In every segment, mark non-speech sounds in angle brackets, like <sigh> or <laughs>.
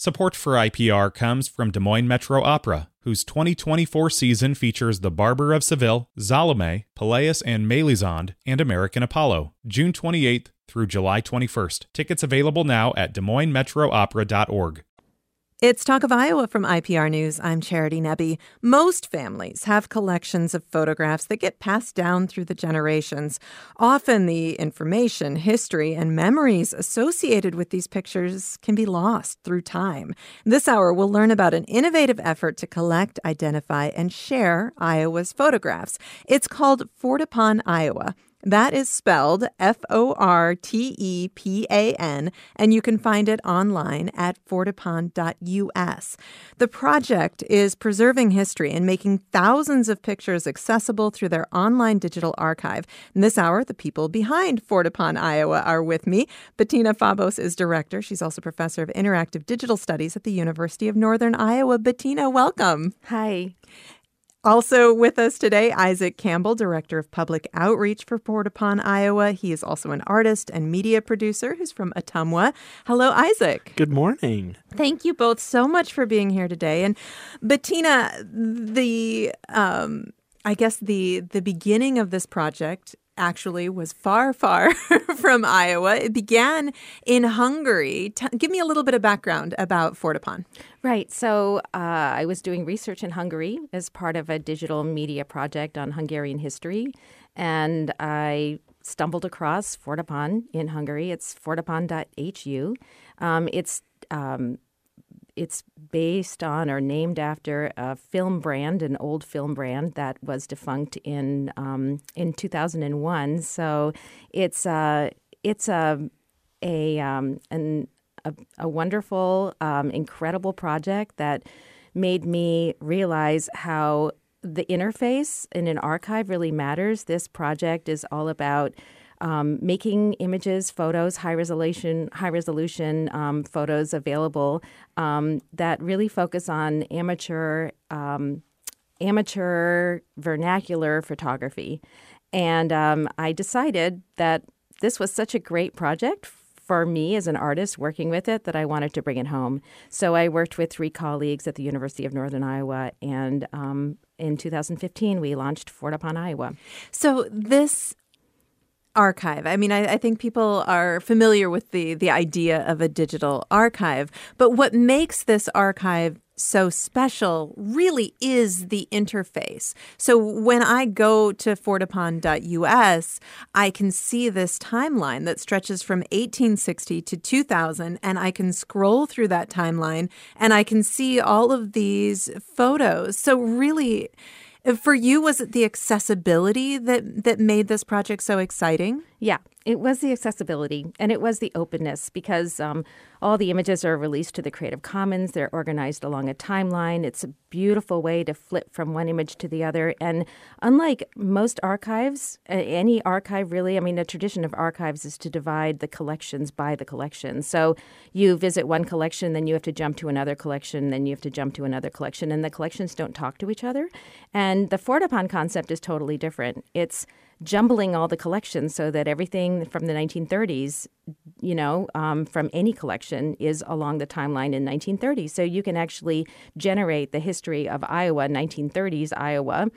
Support for IPR comes from Des Moines Metro Opera, whose 2024 season features The Barber of Seville, Salome, Pelléas and Melisande, and American Apollo, June 28th through July 21st. Tickets available now at Des Moines Opera.org. It's Talk of Iowa from IPR News. I'm Charity Nebbe. Most families have collections of photographs that get passed down through the generations. Often the information, history, and memories associated with these pictures can be lost through time. This hour, we'll learn about an innovative effort to collect, identify, and share Iowa's photographs. It's called Fortepan Iowa. That is spelled F O R T E P A N, and you can find it online at fortepan.us. The project is preserving history and making thousands of pictures accessible through their online digital archive. In this hour, the people behind Fortepan, Iowa are with me. Bettina Fabos is director. She's also professor of interactive digital studies at the University of Northern Iowa. Bettina, welcome. Hi. Also with us today, Isaac Campbell, Director of Public Outreach for Fortepan, Iowa. He is also an artist and media producer who's from Ottumwa. Hello, Isaac. Good morning. Thank you both so much for being here today. And Bettina, the um, I guess the the beginning of this project actually was far, far <laughs> from Iowa. It began in Hungary. T- give me a little bit of background about Fortepan. Right. So uh, I was doing research in Hungary as part of a digital media project on Hungarian history, and I stumbled across Fortepan in Hungary. It's fortepan.hu. Um, it's um, it's based on or named after a film brand, an old film brand that was defunct in um, in 2001. So it's a it's a a um, an, a, a wonderful, um, incredible project that made me realize how the interface in an archive really matters. This project is all about um, making images, photos, high resolution, high resolution um, photos available um, that really focus on amateur um, amateur vernacular photography. And um, I decided that this was such a great project for me as an artist working with it that I wanted to bring it home. So I worked with three colleagues at the University of Northern Iowa, and um, in 2015 we launched Fortepan Iowa. So this archive. I mean, I, I, think people are familiar with the the idea of a digital archive, but what makes this archive so special really is the interface. So when I go to fortepan.us, I can see this timeline that stretches from 1860 to 2000, and I can scroll through that timeline and I can see all of these photos. So really, for you, was it the accessibility that that made this project so exciting? Yeah, it was the accessibility and it was the openness because um, all the images are released to the Creative Commons. They're organized along a timeline. It's a beautiful way to flip from one image to the other. And unlike most archives, any archive really, I mean, a tradition of archives is to divide the collections by the collection. So you visit one collection, then you have to jump to another collection, then you have to jump to another collection, and the collections don't talk to each other. And the Fortepan concept is totally different. It's jumbling all the collections so that everything from the 1930s, you know, um, from any collection is along the timeline in 1930. So you can actually generate the history of Iowa, 1930s Iowa,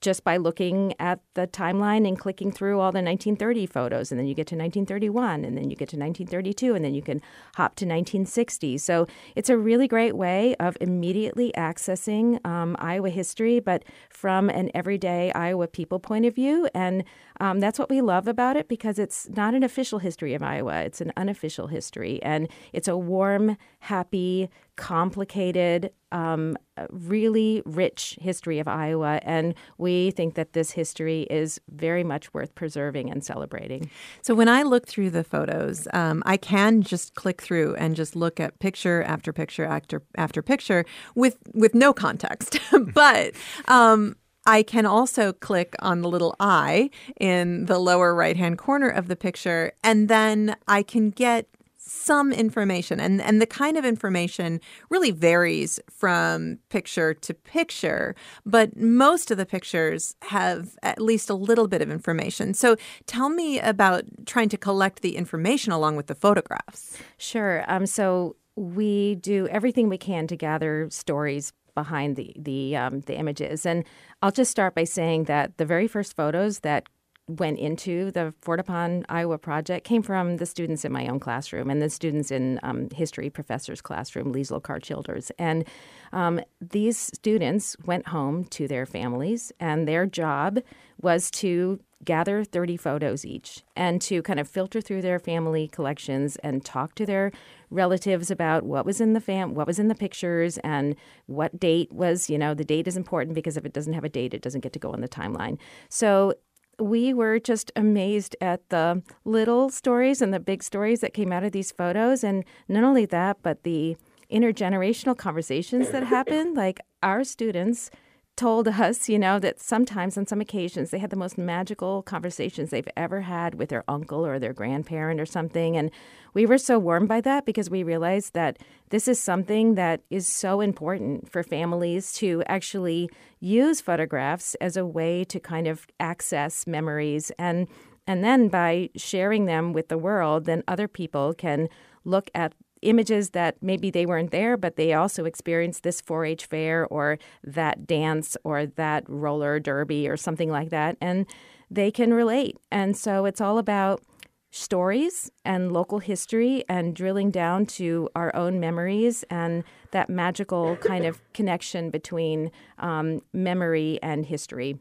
just by looking at the timeline and clicking through all the 1930 photos. And then you get to 1931, and then you get to 1932, and then you can hop to 1960. So it's a really great way of immediately accessing um, Iowa history, but from an everyday Iowa people point of view. And um, that's what we love about it because it's not an official history of Iowa, it's an unofficial history. And it's a warm, happy, complicated, um, really rich history of Iowa, and we think that this history is very much worth preserving and celebrating. So when I look through the photos, um, I can just click through and just look at picture after picture after after picture with with no context, <laughs> but. Um, I can also click on the little eye in the lower right hand corner of the picture, and then I can get some information and and the kind of information really varies from picture to picture but most of the pictures have at least a little bit of information. So tell me about trying to collect the information along with the photographs. Sure. Um, so we do everything we can to gather stories behind the the um, the images. And I'll just start by saying that the very first photos that went into the Fortepan Iowa project came from the students in my own classroom and the students in um, history professor's classroom, Liesl Carr Childers. And um, these students went home to their families, and their job was to gather 30 photos each and to kind of filter through their family collections and talk to their relatives about what was in the fam what was in the pictures and what date was you know the date is important because if it doesn't have a date it doesn't get to go on the timeline so we were just amazed at the little stories and the big stories that came out of these photos. And not only that but the intergenerational conversations that happened. Like our students told us, you know, that sometimes on some occasions they had the most magical conversations they've ever had with their uncle or their grandparent or something. And we were so warmed by that because we realized that this is something that is so important for families to actually use photographs as a way to kind of access memories and and then by sharing them with the world, then other people can look at images that maybe they weren't there, but they also experienced this 4 H fair or that dance or that roller derby or something like that. And they can relate. And so it's all about stories and local history and drilling down to our own memories and that magical kind of <laughs> connection between um, memory and history.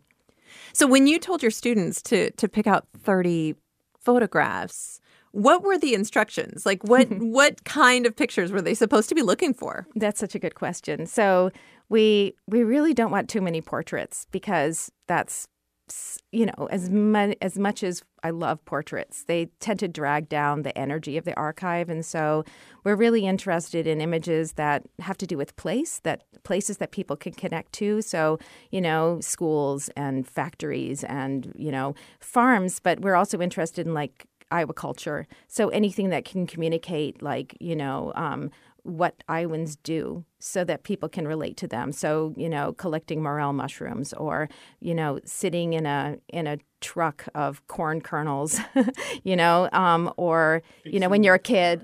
So when you told your students to to pick out 30 photographs, what were the instructions? Like what <laughs> what kind of pictures were they supposed to be looking for? That's such a good question. So we we really don't want too many portraits because that's you know as much as much as I love portraits, they tend to drag down the energy of the archive, and so we're really interested in images that have to do with place, that places that people can connect to. So you know, schools and factories and you know farms, but we're also interested in like Iowa culture. So anything that can communicate, like, you know, um, what Iowans do so that people can relate to them. So, you know, collecting morel mushrooms or, you know, sitting in a in a truck of corn kernels, <laughs> you know, um, or, you know, when you're a kid.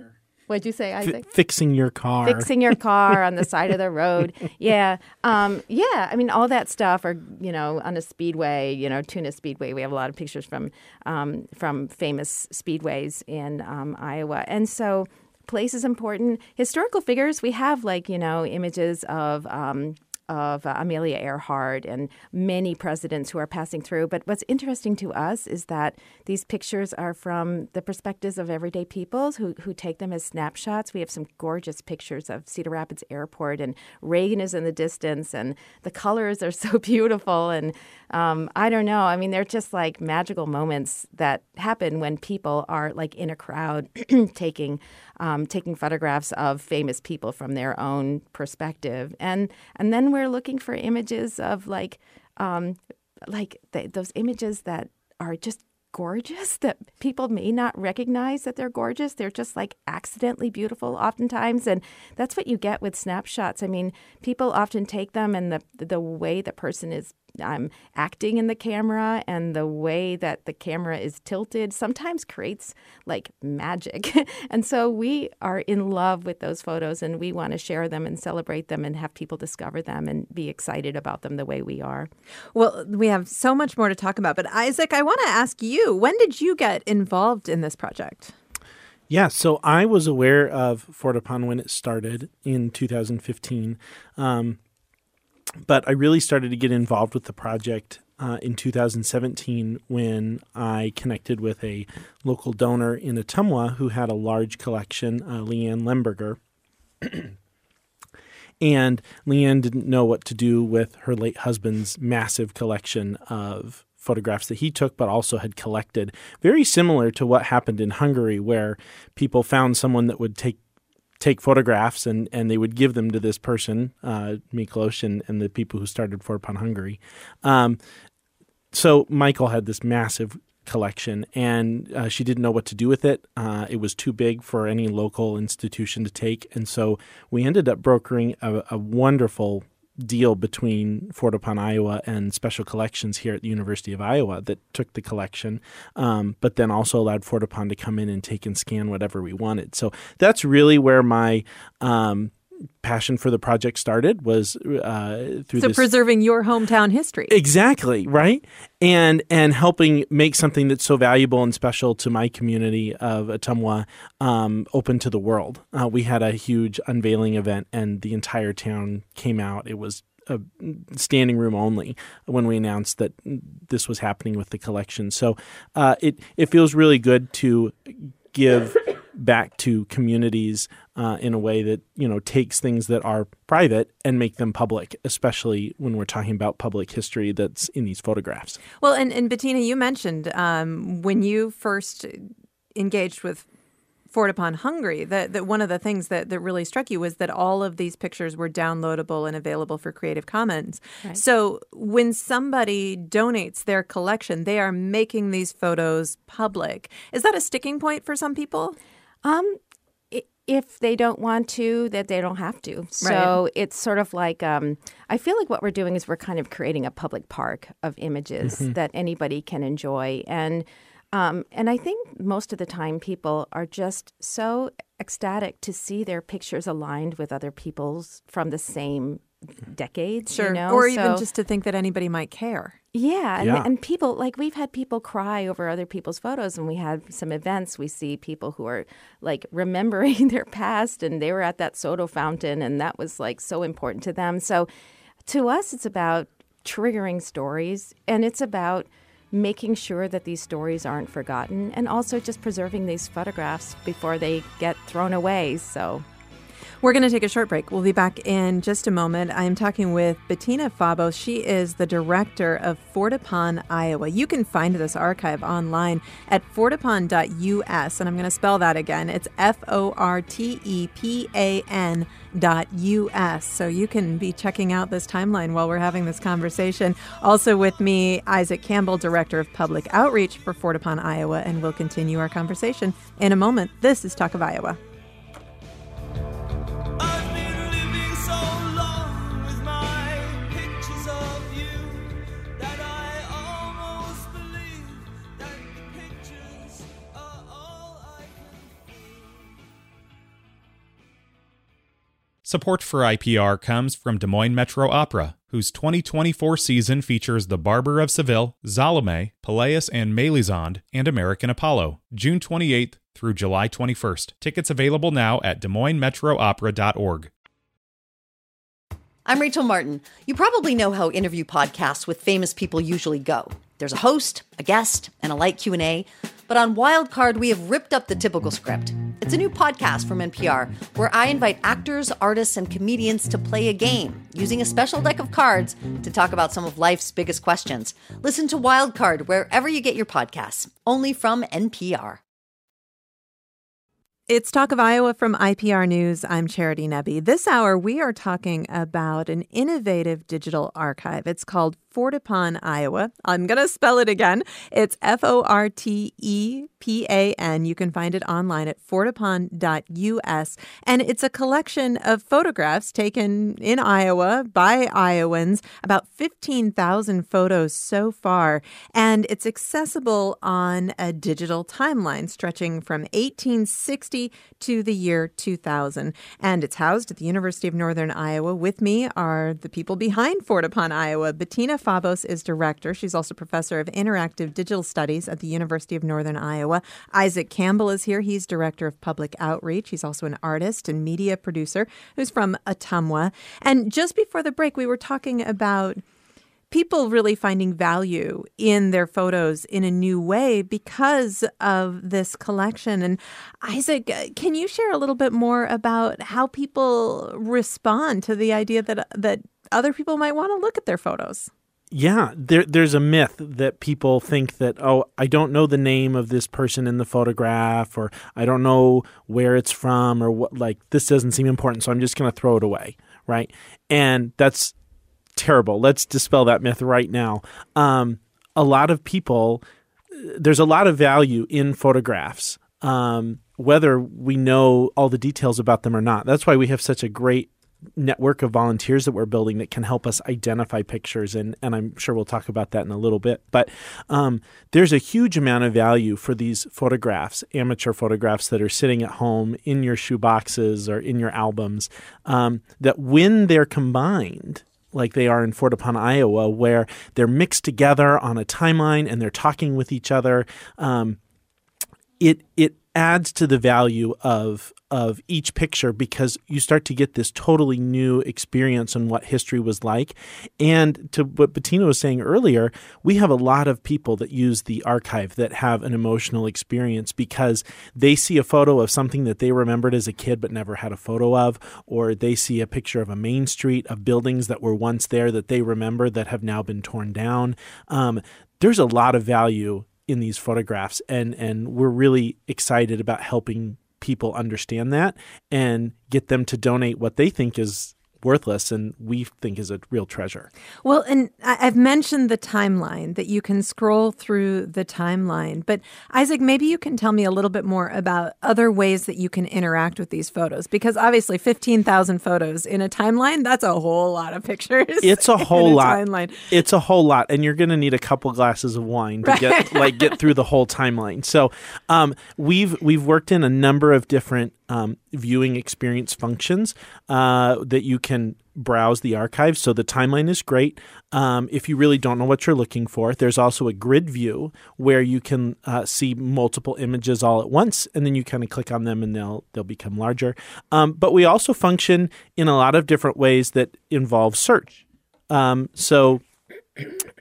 What'd you say, Isaac? F- fixing your car. Fixing your car on the <laughs> side of the road. Yeah. Um, yeah. I mean, all that stuff, or, you know, on a speedway, you know, Tunis Speedway. We have a lot of pictures from, um, from famous speedways in um, Iowa. And so, place is important. Historical figures, we have like, you know, images of um, of uh, Amelia Earhart and many presidents who are passing through. But what's interesting to us is that these pictures are from the perspectives of everyday people who, who take them as snapshots. We have some gorgeous pictures of Cedar Rapids Airport, and Reagan is in the distance, and the colors are <laughs> so beautiful. And um, I don't know. I mean, they're just like magical moments that happen when people are like in a crowd <clears throat> taking um, taking photographs of famous people from their own perspective, and and then we're looking for images of like um, like those images that are just gorgeous <laughs> that people may not recognize that they're gorgeous. They're just like accidentally beautiful oftentimes. And that's what you get with snapshots. I mean, people often take them and the the way the person is I'm acting in the camera and the way that the camera is tilted sometimes creates like magic. <laughs> and so we are in love with those photos and we want to share them and celebrate them and have people discover them and be excited about them the way we are. Well, we have so much more to talk about, but Isaac, I want to ask you, when did you get involved in this project? Yeah, so I was aware of Fortepan when it started in 2015. Um, but I really started to get involved with the project uh, in 2017 when I connected with a local donor in Ottumwa who had a large collection, uh, Leanne Lemberger. <clears throat> and Leanne didn't know what to do with her late husband's massive collection of photographs that he took, but also had collected. Very similar to what happened in Hungary, where people found someone that would take take photographs and, and they would give them to this person, uh, Miklos and, and the people who started Fortepan Hungary. Um, so Michael had this massive collection and uh, she didn't know what to do with it. Uh, it was too big for any local institution to take. And so we ended up brokering a, a wonderful deal between Fortepan Iowa and Special Collections here at the University of Iowa that took the collection, um, but then also allowed Fortepan to come in and take and scan whatever we wanted. So that's really where my um, passion for the project started was uh, through so this. preserving your hometown history Exactly right, and and helping make something that's so valuable and special to my community of Ottumwa um, open to the world. Uh, we had a huge unveiling event, and the entire town came out. It was a standing room only when we announced that this was happening with the collection. So uh, it it feels really good to give back to communities uh, in a way that you know takes things that are private and make them public, especially when we're talking about public history that's in these photographs. well and, and bettina you mentioned um, when you first engaged with Fortepan Hungary, that, that one of the things that, that really struck you was that all of these pictures were downloadable and available for Creative Commons. Right. So when somebody donates their collection, they are making these photos public. Is that a sticking point for some people? Um, if they don't want to, that they don't have to. So it's sort of like um, I feel like what we're doing is we're kind of creating a public park of images that anybody can enjoy, and um, and I think most of the time people are just so ecstatic to see their pictures aligned with other people's from the same decades. you know? or even So- just to think that anybody might care. yeah, and, Yeah. and people like we've had people cry over other people's photos, and we had some events. We see people who are like <laughs> remembering their past, and they were at that soda fountain, and that was like so important to them. So, to us, it's about triggering stories, and it's about making sure that these stories aren't forgotten, and also just preserving these photographs before they get thrown away. So. We're going to take a short break. We'll be back in just a moment. I am talking with Bettina Fabo. She is the director of Fortepan, Iowa. You can find this archive online at fortepan.us, and I'm going to spell that again. It's F O R T E P A N dot us so you can be checking out this timeline while we're having this conversation also with me isaac campbell director of public outreach for fortepan iowa and we'll continue our conversation in a moment this is talk of iowa Support for IPR comes from Des Moines Metro Opera, whose 2024 season features The Barber of Seville, Salome, Pelléas and Melisande, and American Apollo, June 28th through July 21st. Tickets available now at Des Moines Opera.org. I'm Rachel Martin. You probably know how interview podcasts with famous people usually go. There's a host, a guest, and a light Q&A. But on Wildcard, we have ripped up the typical script. It's a new podcast from NPR where I invite actors, artists, and comedians to play a game using a special deck of cards to talk about some of life's biggest questions. Listen to Wildcard wherever you get your podcasts, only from NPR. It's Talk of Iowa from IPR News. I'm Charity Nebbe. This hour, we are talking about an innovative digital archive. It's called Fortepan Iowa. I'm going to spell it again. It's F O R T E P A N. You can find it online at fortepan.us. And it's a collection of photographs taken in Iowa by Iowans, about 15,000 photos so far. And it's accessible on a digital timeline stretching from 1860 to the year 2000. And it's housed at the University of Northern Iowa. With me are the people behind Fortepan Iowa. Bettina Fabos is director. She's also professor of interactive digital studies at the University of Northern Iowa. Isaac Campbell is here. He's director of public outreach. He's also an artist and media producer who's from Ottumwa. And just before the break, we were talking about people really finding value in their photos in a new way because of this collection. And Isaac, can you share a little bit more about how people respond to the idea that that other people might want to look at their photos? Yeah, there, there's a myth that people think that, oh, I don't know the name of this person in the photograph, or I don't know where it's from, or what, like, this doesn't seem important, so I'm just going to throw it away, right? And that's terrible. Let's dispel that myth right now. Um, a lot of people, there's a lot of value in photographs, um, whether we know all the details about them or not. That's why we have such a great network of volunteers that we're building that can help us identify pictures and and I'm sure we'll talk about that in a little bit but um, there's a huge amount of value for these photographs amateur photographs that are sitting at home in your shoe boxes or in your albums um, that when they're combined like they are in Fortepan, Iowa, where they're mixed together on a timeline and they're talking with each other. Um, it it adds to the value of of each picture because you start to get this totally new experience on what history was like. And to what Bettina was saying earlier, we have a lot of people that use the archive that have an emotional experience because they see a photo of something that they remembered as a kid but never had a photo of, or they see a picture of a main street of buildings that were once there that they remember that have now been torn down. Um, there's a lot of value in these photographs and and we're really excited about helping people understand that and get them to donate what they think is worthless and we think is a real treasure. Well, and I've mentioned the timeline that you can scroll through the timeline. But Isaac, maybe you can tell me a little bit more about other ways that you can interact with these photos because obviously 15,000 photos in a timeline, that's a whole lot of pictures. It's a <laughs> whole lot. Timeline. It's a whole lot, and you're going to need a couple glasses of wine to get like get through the whole timeline. So, um, we've we've worked in a number of different um, viewing experience functions uh, that you can browse the archive. So the timeline is great. Um, if you really don't know what you're looking for, there's also a grid view where you can uh, see multiple images all at once, and then you kind of click on them and they'll they'll become larger. Um, but we also function in a lot of different ways that involve search. Um, so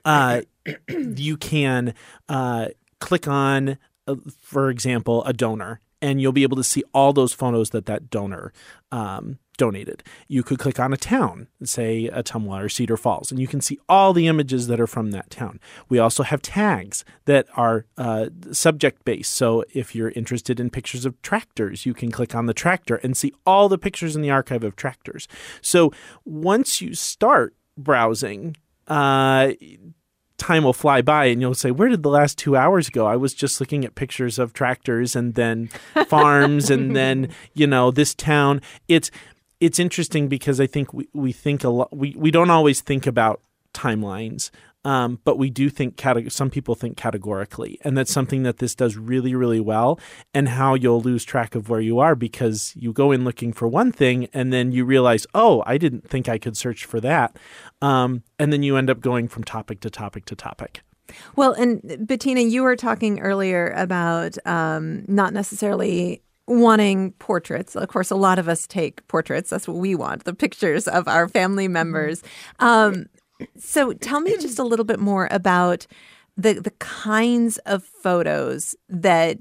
uh, you can uh, click on, uh, for example, a donor, and you'll be able to see all those photos that that donor um, donated. You could click on a town, say Ottumwa or Cedar Falls, and you can see all the images that are from that town. We also have tags that are uh, subject based. So if you're interested in pictures of tractors, you can click on the tractor and see all the pictures in the archive of tractors. So once you start browsing, uh, time will fly by and you'll say, Where did the last two hours go? I was just looking at pictures of tractors and then <laughs> farms and then, mm-hmm. you know, this town. It's it's interesting because I think we, we think a lot we, we don't always think about timelines. Um, but we do think cate- some people think categorically, and that's something that this does really, really well. And how you'll lose track of where you are because you go in looking for one thing, and then you realize, oh, I didn't think I could search for that, um, and then you end up going from topic to topic to topic. Well, and Bettina, you were talking earlier about um, not necessarily wanting portraits. Of course, a lot of us take portraits. That's what we want the pictures of our family members. Um, so tell me just a little bit more about the, the kinds of photos that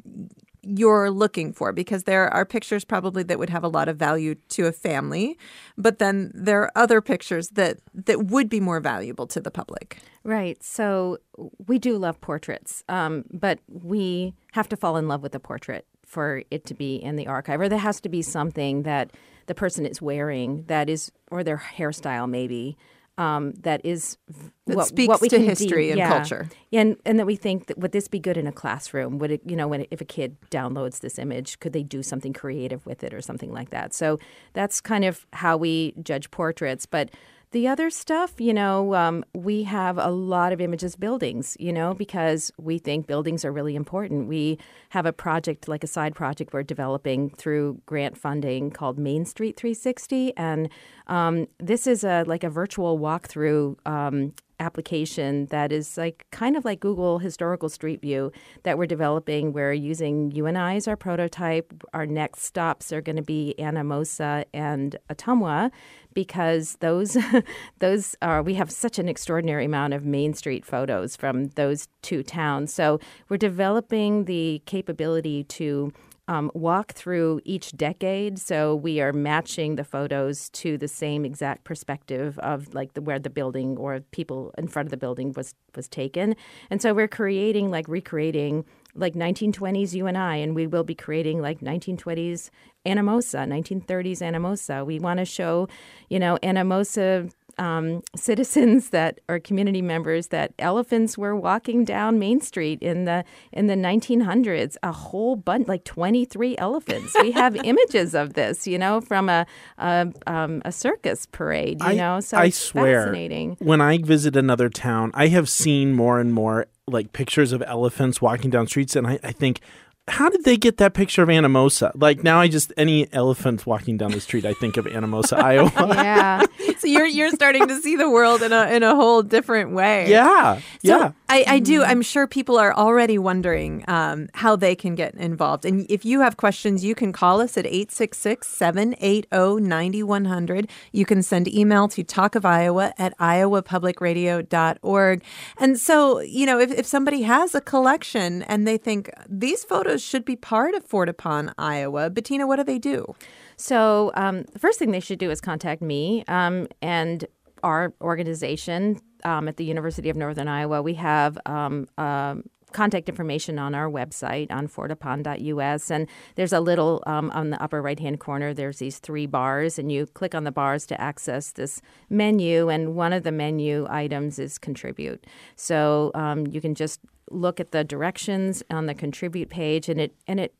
you're looking for because there are pictures probably that would have a lot of value to a family but then there are other pictures that that would be more valuable to the public Right. So we do love portraits, um, but we have to fall in love with a portrait for it to be in the archive, or there has to be something that the person is wearing that is, or their hairstyle maybe. Um, that is That what, speaks what we to history de- and yeah. culture. and and that we think that would this be good in a classroom? Would it, you know, when it, if a kid downloads this image, could they do something creative with it or something like that? So that's kind of how we judge portraits, but. The other stuff, you know, um, we have a lot of images buildings, you know, because we think buildings are really important. We have a project, like a side project, we're developing through grant funding called Main Street 360, and um, this is a like a virtual walkthrough um, application that is like kind of like Google Historical Street View that we're developing. We're using UNI as our prototype. Our next stops are going to be Anamosa and Ottumwa because those <laughs> those are we have such an extraordinary amount of Main Street photos from those two towns. So we're developing the capability to um, walk through each decade. So we are matching the photos to the same exact perspective of like the, where the building or people in front of the building was was taken. And so we're creating like recreating like 1920s UNI and we will be creating like 1920s Anamosa, 1930s Anamosa. We want to show, you know, Anamosa um, citizens that or community members that elephants were walking down Main Street in the in the 1900s. A whole bunch, like 23 elephants. We have <laughs> images of this, you know, from a a, um, a circus parade. You I, know, so I it's swear, fascinating. when I visit another town, I have seen more and more like pictures of elephants walking down streets, and I, I think, how did they get that picture of Anamosa? Like now, I just any elephant walking down the street, I think of Anamosa, <laughs> Iowa. Yeah. so you're you're starting to see the world in a in a whole different way. yeah, So yeah. I, I do. I'm sure people are already wondering um, how they can get involved. And if you have questions, you can call us at 866 780 9100. You can send email to Talk of Iowa at iowapublicradio.org. And so, you know, if, if somebody has a collection and they think these photos should be part of Fortepan, Iowa, Bettina, what do they do? So um, the first thing they should do is contact me um, and our organization um, at the University of Northern Iowa. We have um, um, contact information on our website on fortepan.us, and there's a little um, on the upper right hand corner. There's these three bars, and you click on the bars to access this menu. And one of the menu items is contribute. So um, you can just look at the directions on the contribute page, and it and it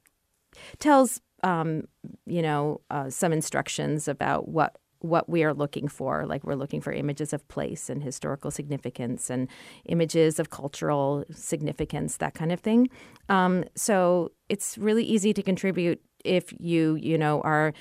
tells um, you know uh, some instructions about what what we are looking for like we're looking for images of place and historical significance and images of cultural significance that kind of thing um, so it's really easy to contribute if you you know are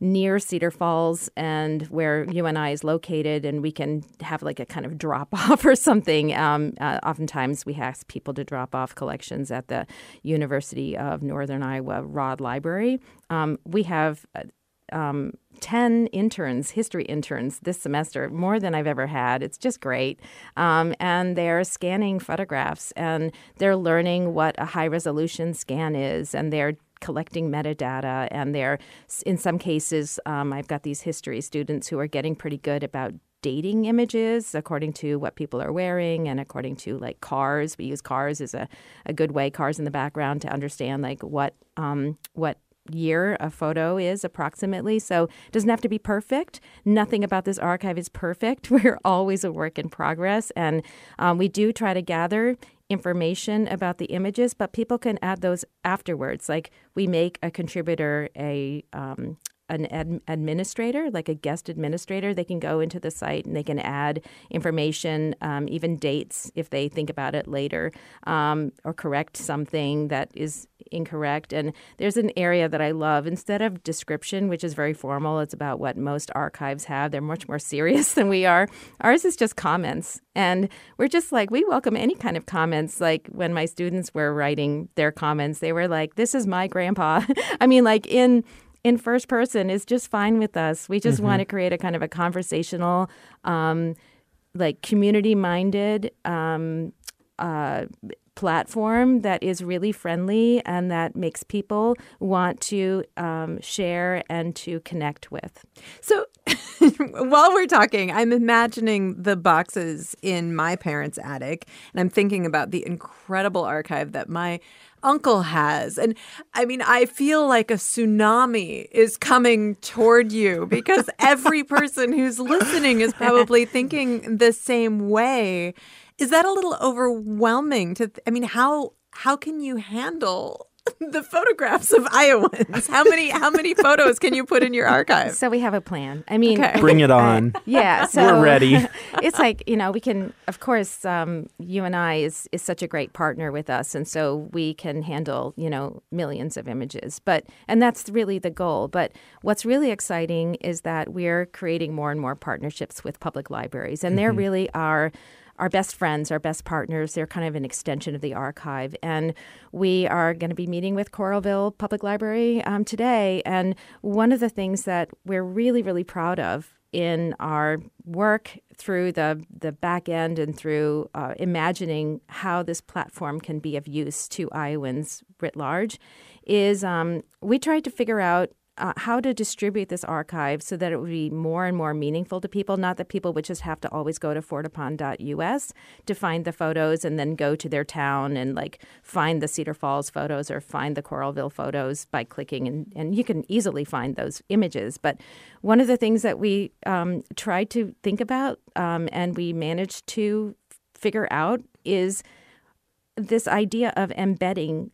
near Cedar Falls and where UNI is located, and we can have like a kind of drop <laughs> off or something. Um, uh, oftentimes, we ask people to drop off collections at the University of Northern Iowa Rod Library. Um, we have uh, um, 10 interns, history interns this semester, more than I've ever had. It's just great. Um, and they're scanning photographs and they're learning what a high resolution scan is and they're collecting metadata and they're in some cases um, i've got these history students who are getting pretty good about dating images according to what people are wearing and according to like cars we use cars as a, a good way cars in the background to understand like what um, what year a photo is approximately. So it doesn't have to be perfect. Nothing about this archive is perfect. <laughs> We're always a work in progress. And um, we do try to gather information about the images, but people can add those afterwards. Like we make a contributor a um, an ad- administrator, like a guest administrator, they can go into the site and they can add information, um, even dates if they think about it later, um, or correct something that is incorrect. And there's an area that I love. Instead of description, which is very formal, it's about what most archives have. They're much more <laughs> serious than we are. Ours is just comments. And we're just like, we welcome any kind of comments. Like when my students were writing their comments, they were like, this is my grandpa. <laughs> I mean, like in in first person is just fine with us. We just want to create a kind of a conversational, um, like community minded um, uh, platform that is really friendly and that makes people want to um, share and to connect with. So <laughs> while we're talking, I'm imagining the boxes in my parents' attic, and I'm thinking about the incredible archive that my uncle has. And I mean, I feel like a tsunami is coming toward you <laughs> because every person who's listening is probably thinking the same way. Is that a little overwhelming to th- I mean, how how can you handle <laughs> the photographs of Iowans? How many how many <laughs> photos can you put in your archive? So we have a plan. I mean, Okay. <laughs> Bring it on. yeah, so We're ready. it's like you know we can, of course, um, UNI is is such a great partner with us, and so we can handle you know millions of images. But and that's really the goal. But what's really exciting is that we're creating more and more partnerships with public libraries, and they're really our our best friends, our best partners. They're kind of an extension of the archive. And we are going to be meeting with Coralville Public Library um, today. And one of the things that we're really, really proud of in our work through the, the back end and through uh, imagining how this platform can be of use to Iowans writ large is um, we tried to figure out uh, how to distribute this archive so that it would be more and more meaningful to people. Not that people would just have to always go to fortepan.us to find the photos and then go to their town and like find the Cedar Falls photos or find the Coralville photos by clicking, and, and you can easily find those images. But one of the things that we um, tried to think about um, and we managed to figure out is this idea of embedding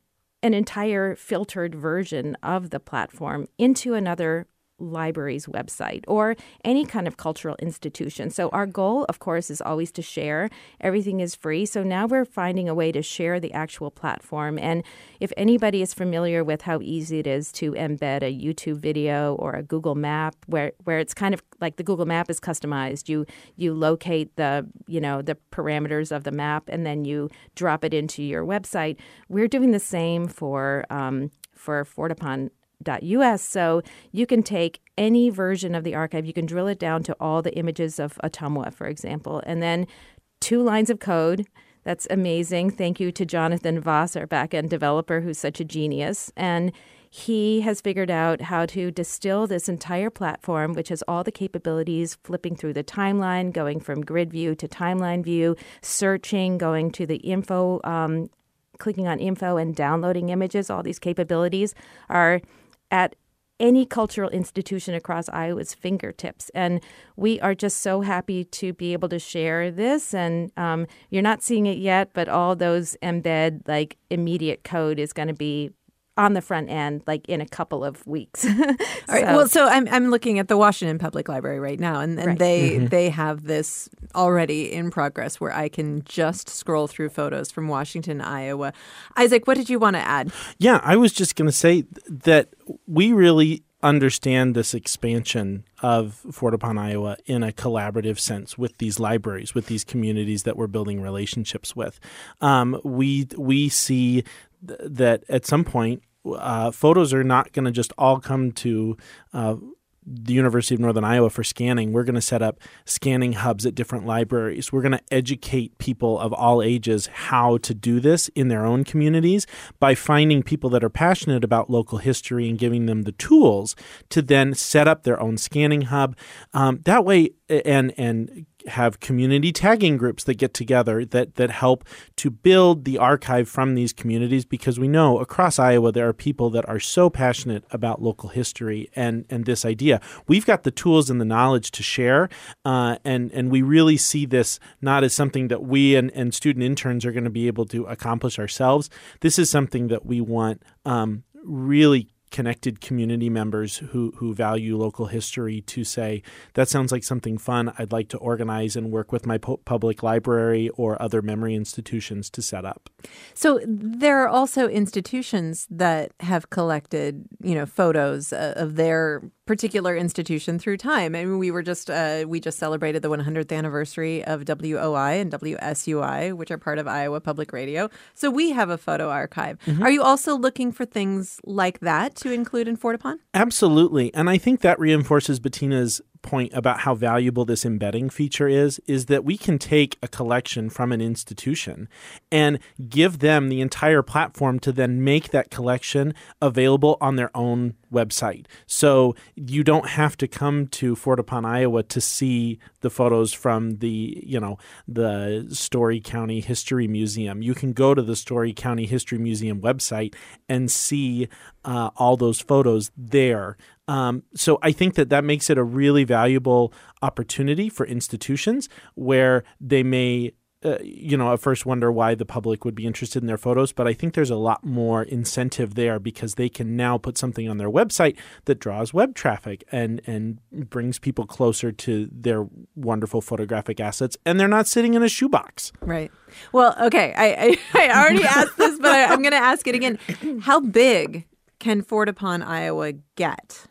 an entire filtered version of the platform into another library's website or any kind of cultural institution. So our goal of course is always to share. Everything is free. So now we're finding a way to share the actual platform and if anybody is familiar with how easy it is to embed a YouTube video or a Google map where where it's kind of like the Google map is customized. You you locate the, you know, the parameters of the map and then you drop it into your website. We're doing the same for um, for Fortepan us so you can take any version of the archive. You can drill it down to all the images of Ottumwa for example. And then two lines of code. That's amazing. Thank you to jonathan voss our backend developer who's such a genius. And he has figured out how to distill this entire platform, which has all the capabilities flipping through the timeline, going from grid view to timeline view, searching, going to the info, um, clicking on info and downloading images. All these capabilities are at any cultural institution across Iowa's fingertips. And we are just so happy to be able to share this. And um, you're not seeing it yet, but all those embed, like immediate code, is going to be on the front end like in a couple of weeks. <laughs> All right. Well, so I'm I'm looking at the Washington Public Library right now, and, and Right. they they have this already in progress where I can just scroll through photos from Washington, Iowa. Isaac, what did you want to add? Yeah, I was just going to say that we really understand this expansion of Fortepan Iowa in a collaborative sense with these libraries, with these communities that we're building relationships with. Um, we we see th- that at some point, uh, photos are not going to just all come to. Uh, the University of Northern Iowa for scanning. We're going to set up scanning hubs at different libraries. We're going to educate people of all ages how to do this in their own communities by finding people that are passionate about local history and giving them the tools to then set up their own scanning hub. Um, that way, and and have community tagging groups that get together that that help to build the archive from these communities because we know across Iowa there are people that are so passionate about local history and and this idea. We've got the tools and the knowledge to share, uh, and and we really see this not as something that we and, and student interns are going to be able to accomplish ourselves. This is something that we want um, really connected community members who who value local history to say that sounds like something fun I'd like to organize and work with my pu- public library or other memory institutions to set up. So there are also institutions that have collected, you know, photos uh, of their particular institution through time. I mean, we were just uh, we just celebrated the 100th anniversary of WOI and WSUI, which are part of Iowa Public Radio. So we have a photo archive. Are you also looking for things like that to include in Fortepan? Absolutely. And I think that reinforces Bettina's point about how valuable this embedding feature is is that we can take a collection from an institution and give them the entire platform to then make that collection available on their own website. So you don't have to come to Fortepan Iowa to see the photos from the, you know, the Story County History Museum. You can go to the Story County History Museum website and see uh, all those photos there. Um, so I think that that makes it a really valuable opportunity for institutions where they may. Uh, you know, at first wonder why the public would be interested in their photos, but I think there's a lot more incentive there because they can now put something on their website that draws web traffic and and brings people closer to their wonderful photographic assets, and they're not sitting in a shoebox. Right. Well, okay. I I, <laughs> I already asked this, but I, I'm going to ask it again. How big can Fortepan Iowa get?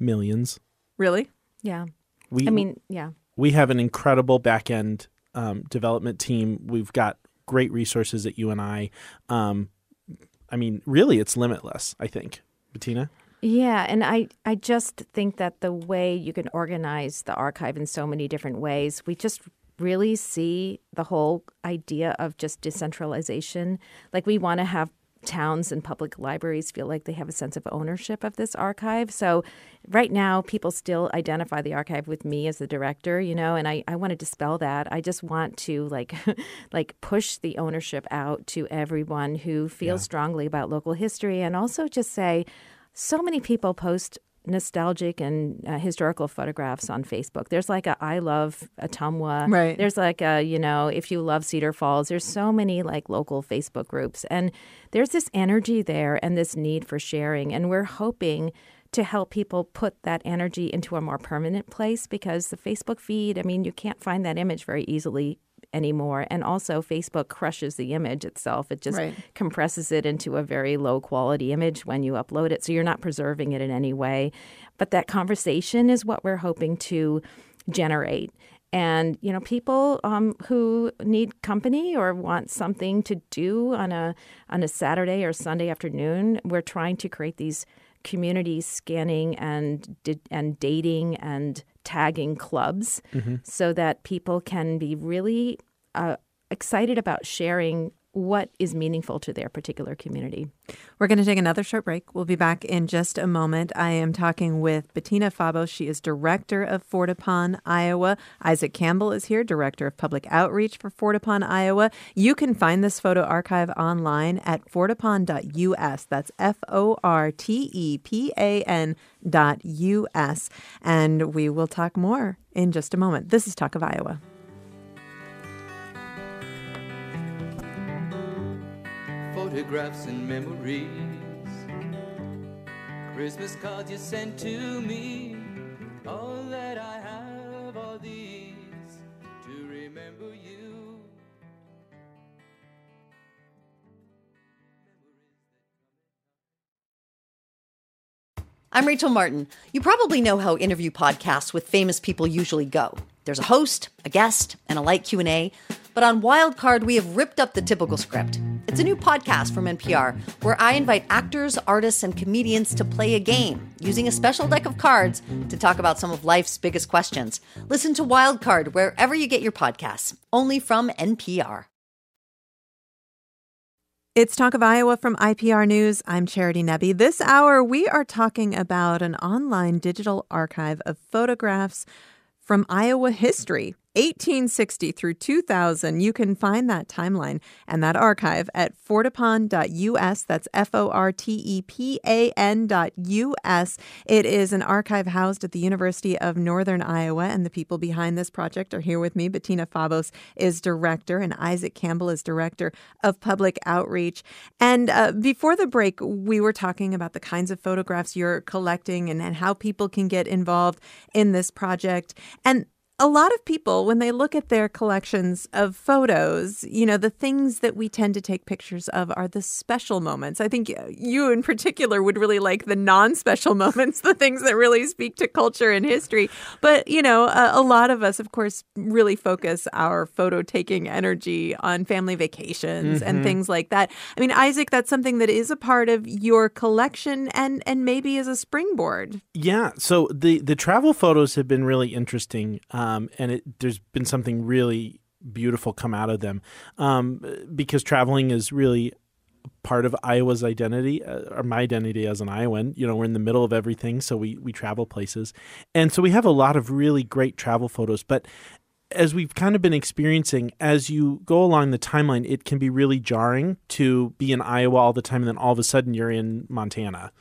Millions. Really? Yeah. We I mean, yeah. we have an incredible back end um, development team. We've got great resources at UNI. Um, I mean, really, it's limitless. I think, Bettina. Yeah, and I, I just think that the way you can organize the archive in so many different ways, we just really see the whole idea of just decentralization. Like we want to have towns and public libraries feel like they have a sense of ownership of this archive. So right now, people still identify the archive with me as the director, you know, and I, I want to dispel that. I just want to like <laughs> like push the ownership out to everyone who feels strongly about local history and also just say so many people post nostalgic and uh, historical photographs on Facebook. There's like a I love Ottumwa. Right. There's like a, you know, if you love Cedar Falls, there's so many like local Facebook groups. And there's this energy there and this need for sharing. And we're hoping to help people put that energy into a more permanent place because the Facebook feed, I mean, you can't find that image very easily anymore. And also, Facebook crushes the image itself. It just Right. compresses it into a very low quality image when you upload it. So you're not preserving it in any way. But that conversation is what we're hoping to generate. And you know, people um, who need company or want something to do on a on a Saturday or Sunday afternoon, we're trying to create these community scanning and and dating and tagging clubs, so that people can be really uh, excited about sharing what is meaningful to their particular community. We're going to take another short break. We'll be back in just a moment. I am talking with Bettina Fabo. She is director of Fortepan, Iowa. Isaac Campbell is here, director of public outreach for Fortepan, Iowa. You can find this photo archive online at fortepan.us. That's F O R T E P A N dot US. And we will talk more in just a moment. This is Talk of Iowa. Photographs and memories. Christmas cards you sent to me. Oh, all that I have are these to remember you. I'm Rachel Martin. You probably know how interview podcasts with famous people usually go. There's a host, a guest, and a light Q&A. But on Wildcard, we have ripped up the typical script. It's a new podcast from NPR where I invite actors, artists, and comedians to play a game using a special deck of cards to talk about some of life's biggest questions. Listen to Wildcard wherever you get your podcasts, only from NPR. It's Talk of Iowa from IPR News. I'm Charity Nebbe. This hour, we are talking about an online digital archive of photographs from Iowa history. 1860 through 2000. You can find that timeline and that archive at fortepan.us. That's F O R T E P A N dot US. It is an archive housed at the University of Northern Iowa, and the people behind this project are here with me. Bettina Fabos is director, and Isaac Campbell is director of public outreach. And uh, before the break, we were talking about the kinds of photographs you're collecting and, and how people can get involved in this project. And a lot of people, when they look at their collections of photos, you know, the things that we tend to take pictures of are the special moments. I think you in particular would really like the non special <laughs> moments, the things that really speak to culture and history. But, you know, a, a lot of us, of course, really focus our photo taking energy on family vacations and things like that. I mean, Isaac, that's something that is a part of your collection and, and maybe as a springboard. Yeah, so the the travel photos have been really interesting, um, and it, there's been something really beautiful come out of them um, because traveling is really part of Iowa's identity, uh, or my identity as an Iowan. You know, we're in the middle of everything, so we we travel places, and so we have a lot of really great travel photos, but. As we've kind of been experiencing, as you go along the timeline, it can be really jarring to be in Iowa all the time, and then all of a sudden you're in Montana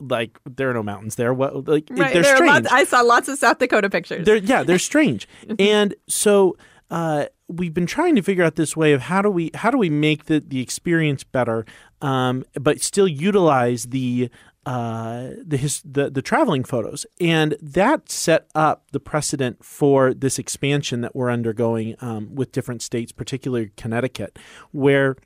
like there are no mountains there. What like they're there are strange. lots, I saw lots of South Dakota pictures. They're yeah, they're <laughs> strange. and so uh, we've been trying to figure out this way of how do we how do we make the the experience better, um, but still utilize the uh, the, his, the the traveling photos, and that set up the precedent for this expansion that we're undergoing um, with different states, particularly Connecticut, where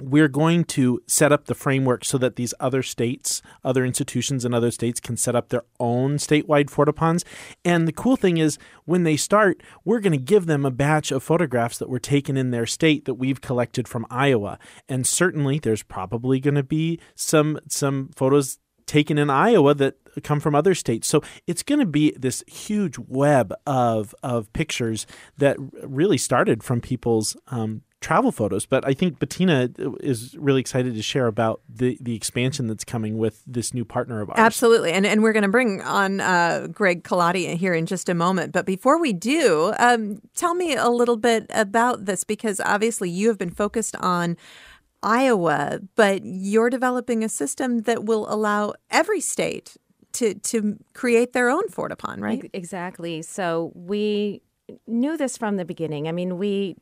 we're going to set up the framework so that these other states, other institutions in other states can set up their own statewide Fortepans. And the cool thing is, when they start, we're going to give them a batch of photographs that were taken in their state that we've collected from Iowa. And certainly, there's probably going to be some some photos taken in Iowa that come from other states. So it's going to be this huge web of of pictures that really started from people's um, travel photos. But I think Bettina is really excited to share about the, the expansion that's coming with this new partner of ours. Absolutely. And, and we're going to bring on uh, Greg Colati here in just a moment. But before we do, um, tell me a little bit about this because obviously you have been focused on Iowa, but you're developing a system that will allow every state to, to create their own Fortepan, right? Exactly. So we knew this from the beginning. I mean, we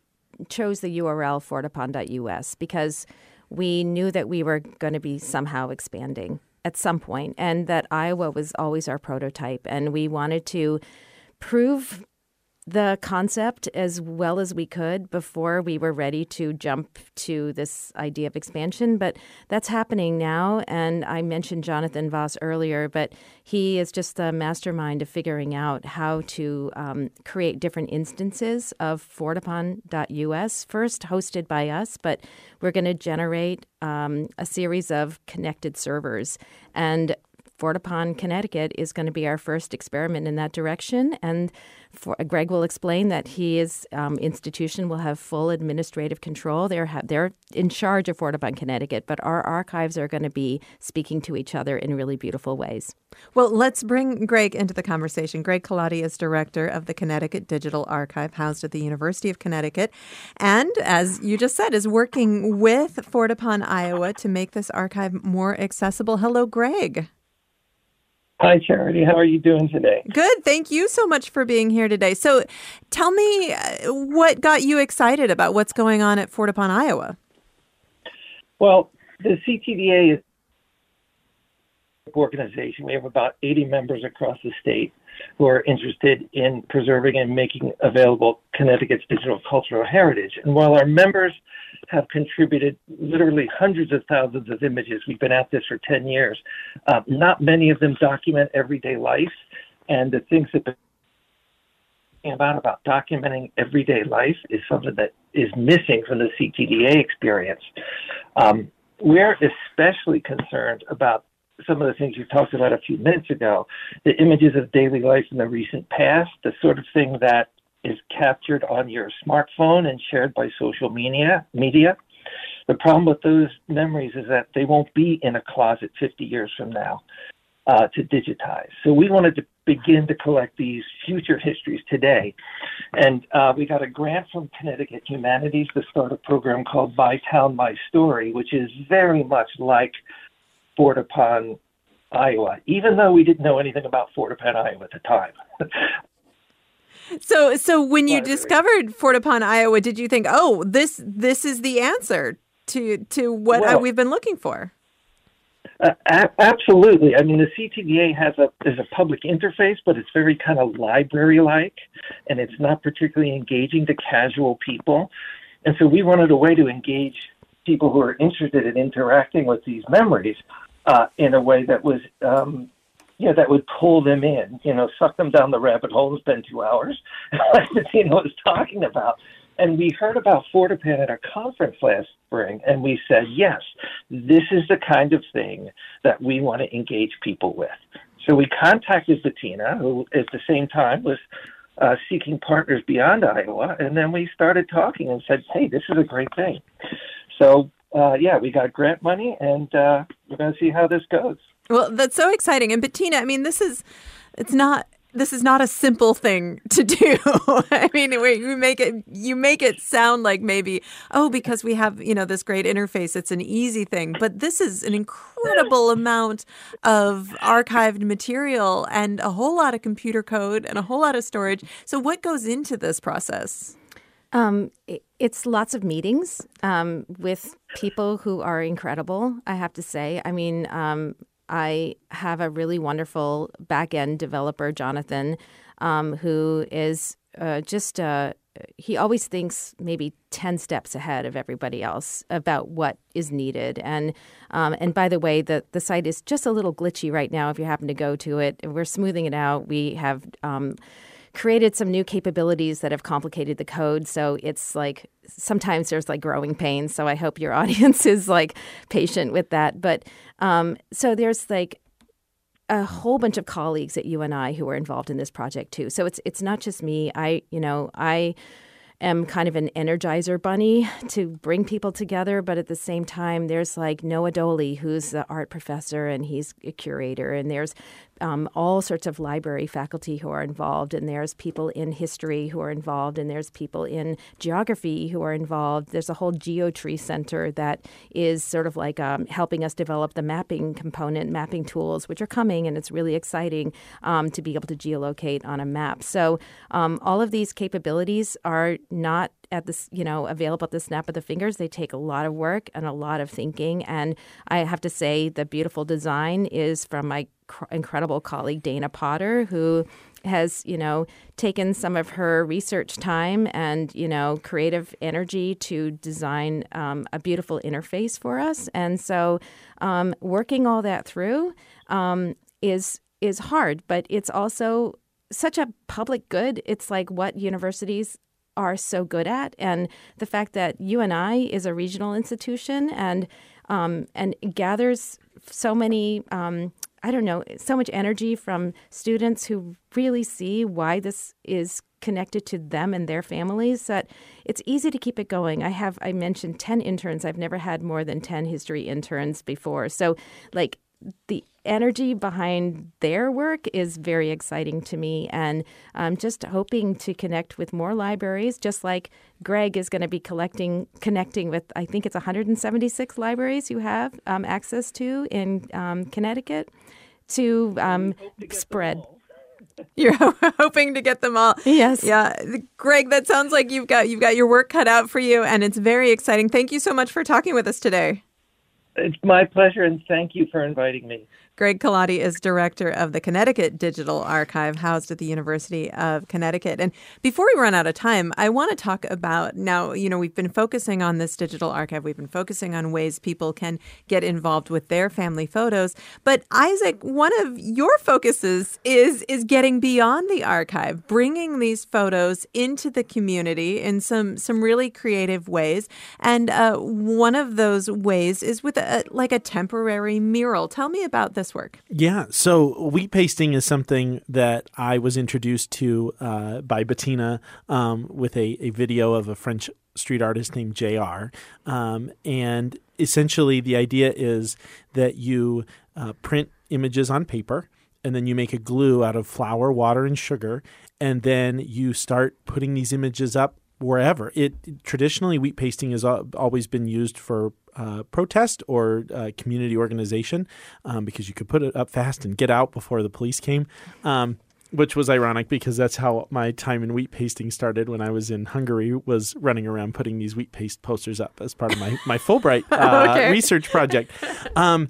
chose the URL fortepan.us because we knew that we were going to be somehow expanding at some point and that Iowa was always our prototype. And we wanted to prove the concept as well as we could before we were ready to jump to this idea of expansion. But that's happening now. And I mentioned Jonathan Voss earlier, but he is just the mastermind of figuring out how to um, create different instances of fortepan.us, first hosted by us, but we're going to generate um, a series of connected servers. And Fortepan, Connecticut is going to be our first experiment in that direction. And for, Greg will explain that his um, institution will have full administrative control. They're, ha- they're in charge of Fortepan, Connecticut, but our archives are going to be speaking to each other in really beautiful ways. Well, let's bring Greg into the conversation. Greg Colati is director of the Connecticut Digital Archive, housed at the University of Connecticut, and as you just said, is working with Fortepan, Iowa, to make this archive more accessible. Hello, Greg. Hi, Charity. How are you doing today? Good. Thank you so much for being here today. So, tell me uh, what got you excited about what's going on at Fortepan, Iowa. Well, the CTDA is an organization. We have about 80 members across the state who are interested in preserving and making available Connecticut's digital cultural heritage. And while our members have contributed literally hundreds of thousands of images, we've been at this for 10 years, uh, not many of them document everyday life. And the things that about about documenting everyday life is something that is missing from the CTDA experience. Um, we're especially concerned about some of the things you talked about a few minutes ago, the images of daily life in the recent past, the sort of thing that is captured on your smartphone and shared by social media. Media. The problem with those memories is that they won't be in a closet 50 years from now uh, to digitize. So we wanted to begin to collect these future histories today. And uh, we got a grant from Connecticut Humanities to start a program called My Town, My Story, which is very much like Fortepan, Iowa, even though we didn't know anything about Fortepan, Iowa at the time. <laughs> So, so when you Well, discovered Fortepan, Iowa, did you think, "Oh, this this is the answer to to what Well- we've been looking for"? Uh, a- absolutely. I mean, the CTDA has a is a public interface, but it's very kind of library like, and it's not particularly engaging to casual people. And so we wanted a way to engage people who are interested in interacting with these memories uh, in a way that was, um, you know, that would pull them in. You know, suck them down the rabbit hole and spend two hours, like Bettina was talking about. And we heard about Fortepan at a conference last spring, and we said, yes, this is the kind of thing that we want to engage people with. So we contacted Bettina, who at the same time was uh, seeking partners beyond Iowa, and then we started talking and said, hey, this is a great thing. So, uh, yeah, we got grant money, and uh, we're going to see how this goes. Well, that's so exciting. And Bettina, I mean, this is it's not this is not a simple thing to do. <laughs> I mean, we, we make it you make it sound like maybe oh because we have you know this great interface, it's an easy thing. But this is an incredible amount of archived material and a whole lot of computer code and a whole lot of storage. So, what goes into this process? Um, it's lots of meetings um, with people who are incredible, I have to say. I mean, um, I have a really wonderful back end developer, Jonathan, um, who is uh, just, uh, he always thinks maybe 10 steps ahead of everybody else about what is needed. And, um, and by the way, the, the site is just a little glitchy right now if you happen to go to it. We're smoothing it out. We have. Um, created some new capabilities that have complicated the code. So it's like sometimes there's like growing pains. So I hope your <laughs> audience is like patient with that. But um, so there's like a whole bunch of colleagues at UNI who are involved in this project too. So it's it's not just me. I you know I am kind of an energizer bunny to bring people together, but at the same time, there's like Noah Doely, who's the art professor and he's a curator, and there's um, all sorts of library faculty who are involved, and there's people in history who are involved, and there's people in geography who are involved. There's a whole geotree center that is sort of like um, helping us develop the mapping component, mapping tools, which are coming, and it's really exciting um, to be able to geolocate on a map. So um, all of these capabilities are not at this, you know, available at the snap of the fingers. They take a lot of work and a lot of thinking. And I have to say, the beautiful design is from my cr- incredible colleague Dana Potter, who has, you know, taken some of her research time and, you know, creative energy to design um, a beautiful interface for us. And so, um, working all that through um, is is hard, but it's also such a public good. It's like what universities are so good at, and the fact that UNI is a regional institution and um, and gathers so many. Um, I don't know, so much energy from students who really see why this is connected to them and their families that it's easy to keep it going. I have I mentioned 10 interns. I've never had more than 10 history interns before. So like the energy behind their work is very exciting to me. And I'm just hoping to connect with more libraries, just like Greg is going to be collecting, connecting with, I think it's 176 libraries you have um, access to in um, Connecticut to um, spread. <laughs> You're <laughs> hoping to get them all. Yes. Yeah, Greg, that sounds like you've got you've got your work cut out for you, and it's very exciting. Thank you so much for talking with us today. It's my pleasure, and thank you for inviting me. Greg Colati is director of the Connecticut Digital Archive, housed at the University of Connecticut. And before we run out of time, I want to talk about now, you know, we've been focusing on this digital archive, we've been focusing on ways people can get involved with their family photos. But Isaac, one of your focuses is is getting beyond the archive, bringing these photos into the community in some some really creative ways. And uh, one of those ways is with a, like a temporary mural. Tell me about this work. Yeah. So wheat pasting is something that I was introduced to uh, by Bettina um, with a, a video of a French street artist named JR. Um, and essentially, the idea is that you uh, print images on paper and then you make a glue out of flour, water, and sugar. And then you start putting these images up wherever. It traditionally wheat pasting has always been used for uh, protest or uh, community organization um, because you could put it up fast and get out before the police came. Um, which was ironic because that's how my time in wheat pasting started when I was in Hungary was running around putting these wheat paste posters up as part of my, my Fulbright <laughs> uh, Okay. research project. Um,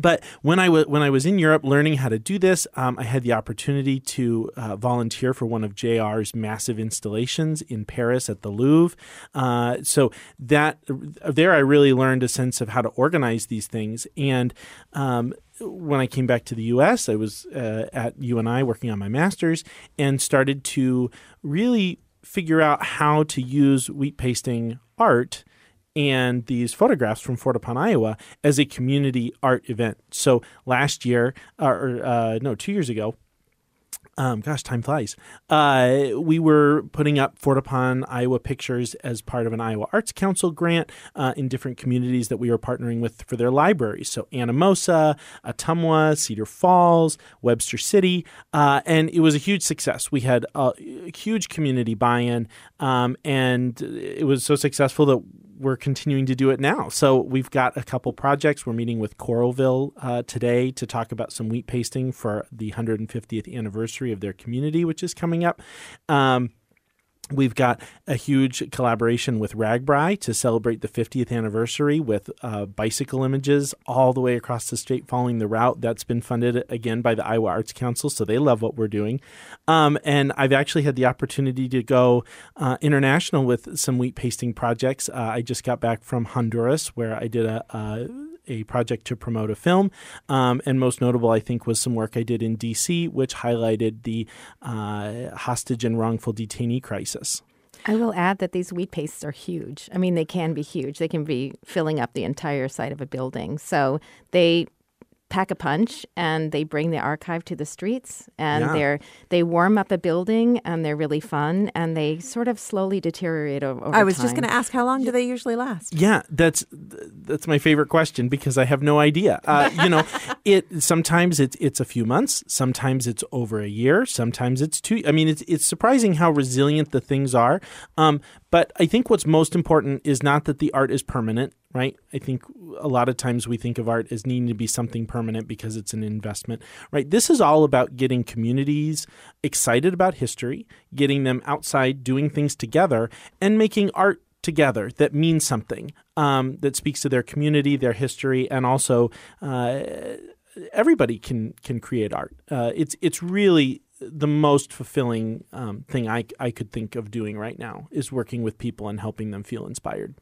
but when I was when I was in Europe learning how to do this, um, I had the opportunity to uh, volunteer for one of JR's massive installations in Paris at the Louvre. Uh, so that there, I really learned a sense of how to organize these things. And um, when I came back to the U.S., I was uh, at UNI working on my master's and started to really figure out how to use wheat pasting art and these photographs from Fortepan Iowa as a community art event. So last year, or uh, no, two years ago, um, gosh, time flies. Uh, we were putting up Fortepan Iowa pictures as part of an Iowa Arts Council grant uh, in different communities that we were partnering with for their libraries. So Anamosa, Ottumwa, Cedar Falls, Webster City, uh, and it was a huge success. We had a huge community buy-in, um, and it was so successful that we're continuing to do it now. So we've got a couple projects. We're meeting with Coralville uh, today to talk about some wheat pasting for the 150th anniversary of their community, which is coming up. Um, We've got a huge collaboration with RAGBRAI to celebrate the 50th anniversary with uh, bicycle images all the way across the state following the route. That's been funded again by the Iowa Arts Council, so they love what we're doing. Um, and I've actually had the opportunity to go uh, international with some wheat pasting projects. Uh, I just got back from Honduras where I did a, a a project to promote a film. Um, and most notable, I think, was some work I did in DC, which highlighted the uh, hostage and wrongful detainee crisis. I will add that these wheat pastes are huge. I mean, they can be huge. They can be filling up the entire side of a building. So they pack a punch and they bring the archive to the streets and Yeah. they're they warm up a building and they're really fun and they sort of slowly deteriorate o- over I was just going to ask how long do they usually last? Yeah, that's that's my favorite question because I have no idea. Uh, you know, <laughs> it sometimes it's it's a few months, sometimes it's over a year, sometimes it's two. I mean, it's it's surprising how resilient the things are. Um, but I think what's most important is not that the art is permanent, right? I think a lot of times we think of art as needing to be something permanent because it's an investment, right? This is all about getting communities excited about history, getting them outside doing things together, and making art together that means something um, that speaks to their community, their history, and also uh, everybody can can create art. Uh, it's it's really the most fulfilling um, thing I I could think of doing right now is working with people and helping them feel inspired.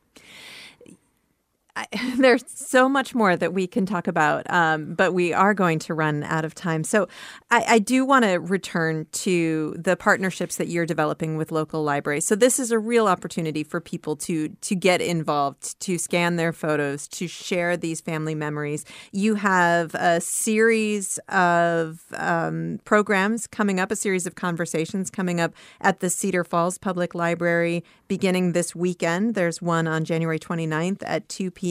I, <laughs> there's so much more that we can talk about, um, but we are going to run out of time. So I, I do want to return to the partnerships that you're developing with local libraries. So this is a real opportunity for people to to get involved, to scan their photos, to share these family memories. You have a series of um, programs coming up, a series of conversations coming up at the Cedar Falls Public Library beginning this weekend. There's one on January 29th at 2 p.m.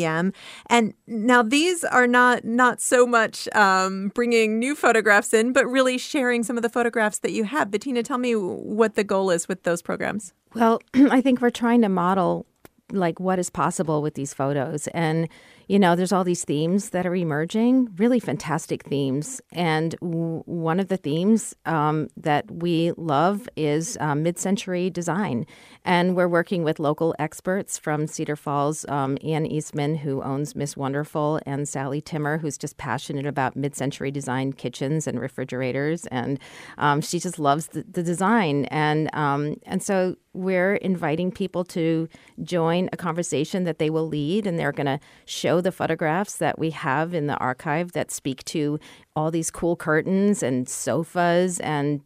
And now these are not not so much um, bringing new photographs in, but really sharing some of the photographs that you have. Bettina, tell me what the goal is with those programs. Well, <clears throat> I think we're trying to model like what is possible with these photos and you know there's all these themes that are emerging really fantastic themes. And w- one of the themes um, that we love is um, mid-century design. And we're working with local experts from cedar falls um, ann eastman who owns miss wonderful and sally timmer who's just passionate about mid-century design kitchens and refrigerators. And um, she just loves the, the design. And um, and so we're inviting people to join a conversation that they will lead, and they're going to show the photographs that we have in the archive that speak to all these cool curtains and sofas and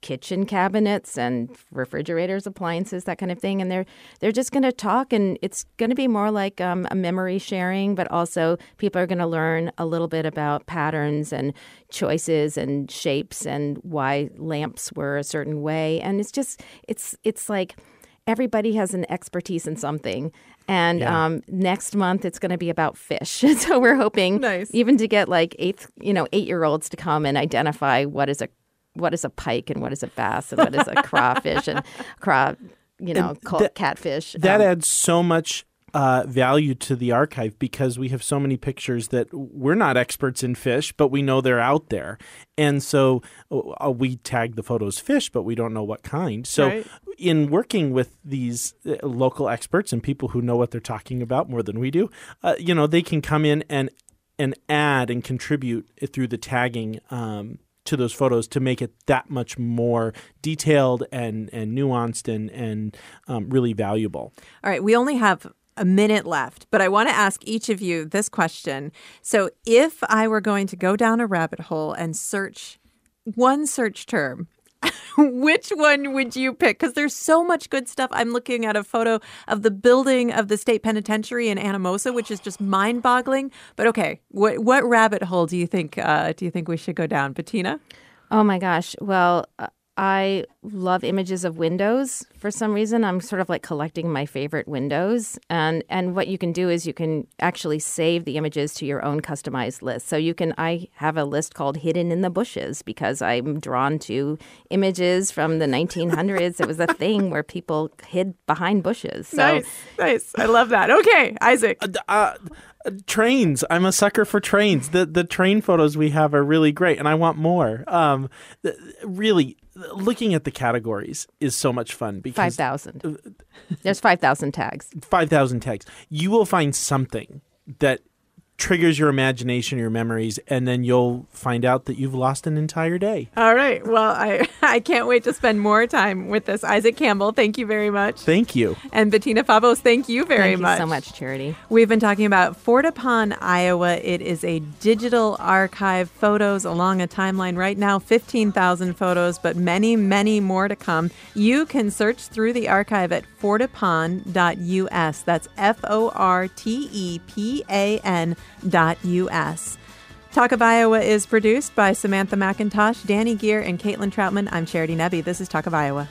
kitchen cabinets and refrigerators, appliances, that kind of thing. And they're they're just going to talk, and it's going to be more like um, a memory sharing, but also people are going to learn a little bit about patterns and choices and shapes and why lamps were a certain way. And it's just it's it's like everybody has an expertise in something. And Yeah. um, next month it's going to be about fish. <laughs> so we're hoping Nice. even to get like eighth, you know, eight year olds to come and identify what is a what is a pike and what is a bass and what is a <laughs> crawfish and craw, you know, And that- catfish. That Um, adds so much uh, value to the archive because we have so many pictures that we're not experts in fish, but we know they're out there. And so uh, we tag the photos fish, but we don't know what kind. So Right. in working with these uh, local experts and people who know what they're talking about more than we do, uh, you know, they can come in and and add and contribute through the tagging um, to those photos to make it that much more detailed and and nuanced and and um, really valuable. All right, we only have a minute left, but I want to ask each of you this question. So, if I were going to go down a rabbit hole and search one search term, <laughs> which one would you pick? Because there's so much good stuff. I'm looking at a photo of the building of the state penitentiary in Anamosa, which is just mind-boggling. But okay, what what rabbit hole do you think uh, do you think we should go down, Bettina? Oh my gosh. Well, uh, I love images of windows. For some reason, I'm sort of like collecting my favorite windows. And and what you can do is you can actually save the images to your own customized list. So you can I have a list called Hidden in the Bushes because I'm drawn to images from the 1900s. it was a thing where people hid behind bushes. So nice, nice. I love that. Okay, Isaac. Uh, uh, trains. I'm a sucker for trains. The the train photos we have are really great, and I want more. Um, th- really, looking at the categories is so much fun because 5,000. Uh, There's 5,000 tags. five thousand tags. You will find something that triggers your imagination, your memories, and then you'll find out that you've lost an entire day. All right. Well, I <laughs> I can't wait to spend more time with this. Isaac Campbell, thank you very much. Thank you. And Bettina Fabos, thank you very Thank much. Thank you so much, Charity. We've been talking about Fortepan, Iowa. It is a digital archive, photos along a timeline right now, 15,000 photos, but many, many more to come. You can search through the archive at fortepan.us. That's F O R T E P A N dot US. Talk of Iowa is produced by Samantha McIntosh, Danny Gear, and Caitlin Troutman. I'm Charity Nebbe. This is Talk of Iowa.